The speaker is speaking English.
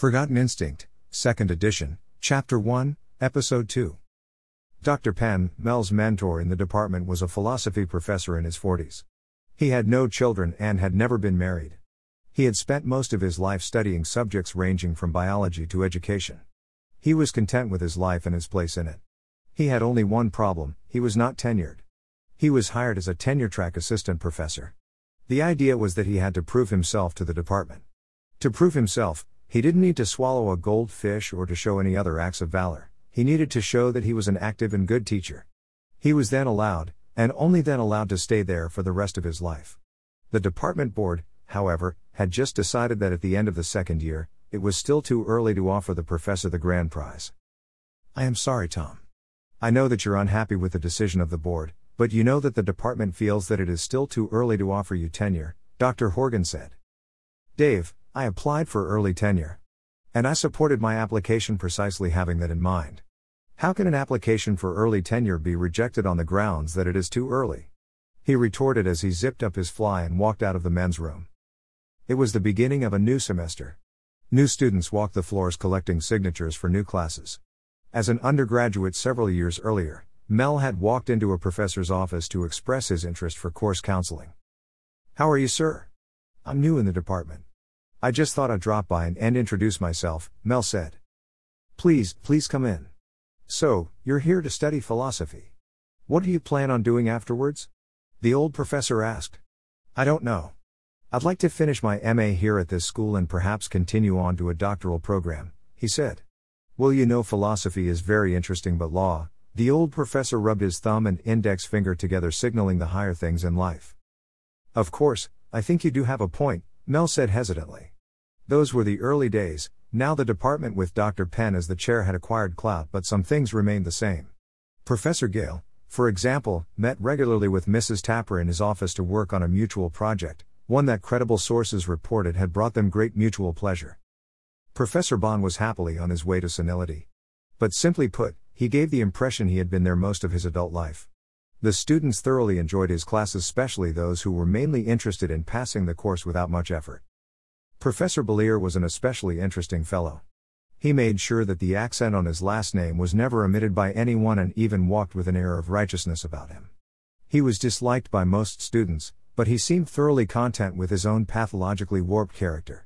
Forgotten Instinct, 2nd edition, Chapter 1, Episode 2. Dr. Penn, Mel's mentor in the department, was a philosophy professor in his 40s. He had no children and had never been married. He had spent most of his life studying subjects ranging from biology to education. He was content with his life and his place in it. He had only one problem he was not tenured. He was hired as a tenure track assistant professor. The idea was that he had to prove himself to the department. To prove himself, he didn't need to swallow a goldfish or to show any other acts of valor, he needed to show that he was an active and good teacher. He was then allowed, and only then allowed to stay there for the rest of his life. The department board, however, had just decided that at the end of the second year, it was still too early to offer the professor the grand prize. I am sorry, Tom. I know that you're unhappy with the decision of the board, but you know that the department feels that it is still too early to offer you tenure, Dr. Horgan said. Dave, I applied for early tenure. And I supported my application precisely having that in mind. How can an application for early tenure be rejected on the grounds that it is too early? He retorted as he zipped up his fly and walked out of the men's room. It was the beginning of a new semester. New students walked the floors collecting signatures for new classes. As an undergraduate several years earlier, Mel had walked into a professor's office to express his interest for course counseling. How are you, sir? I'm new in the department. I just thought I'd drop by and, and introduce myself, Mel said. Please, please come in. So, you're here to study philosophy. What do you plan on doing afterwards? The old professor asked. I don't know. I'd like to finish my MA here at this school and perhaps continue on to a doctoral program, he said. Well, you know, philosophy is very interesting, but law, the old professor rubbed his thumb and index finger together, signaling the higher things in life. Of course, I think you do have a point, Mel said hesitantly. Those were the early days, now the department with Dr. Penn as the chair had acquired clout, but some things remained the same. Professor Gale, for example, met regularly with Mrs. Tapper in his office to work on a mutual project, one that credible sources reported had brought them great mutual pleasure. Professor Bond was happily on his way to senility. But simply put, he gave the impression he had been there most of his adult life. The students thoroughly enjoyed his classes, especially those who were mainly interested in passing the course without much effort. Professor Belier was an especially interesting fellow. He made sure that the accent on his last name was never omitted by anyone and even walked with an air of righteousness about him. He was disliked by most students, but he seemed thoroughly content with his own pathologically warped character.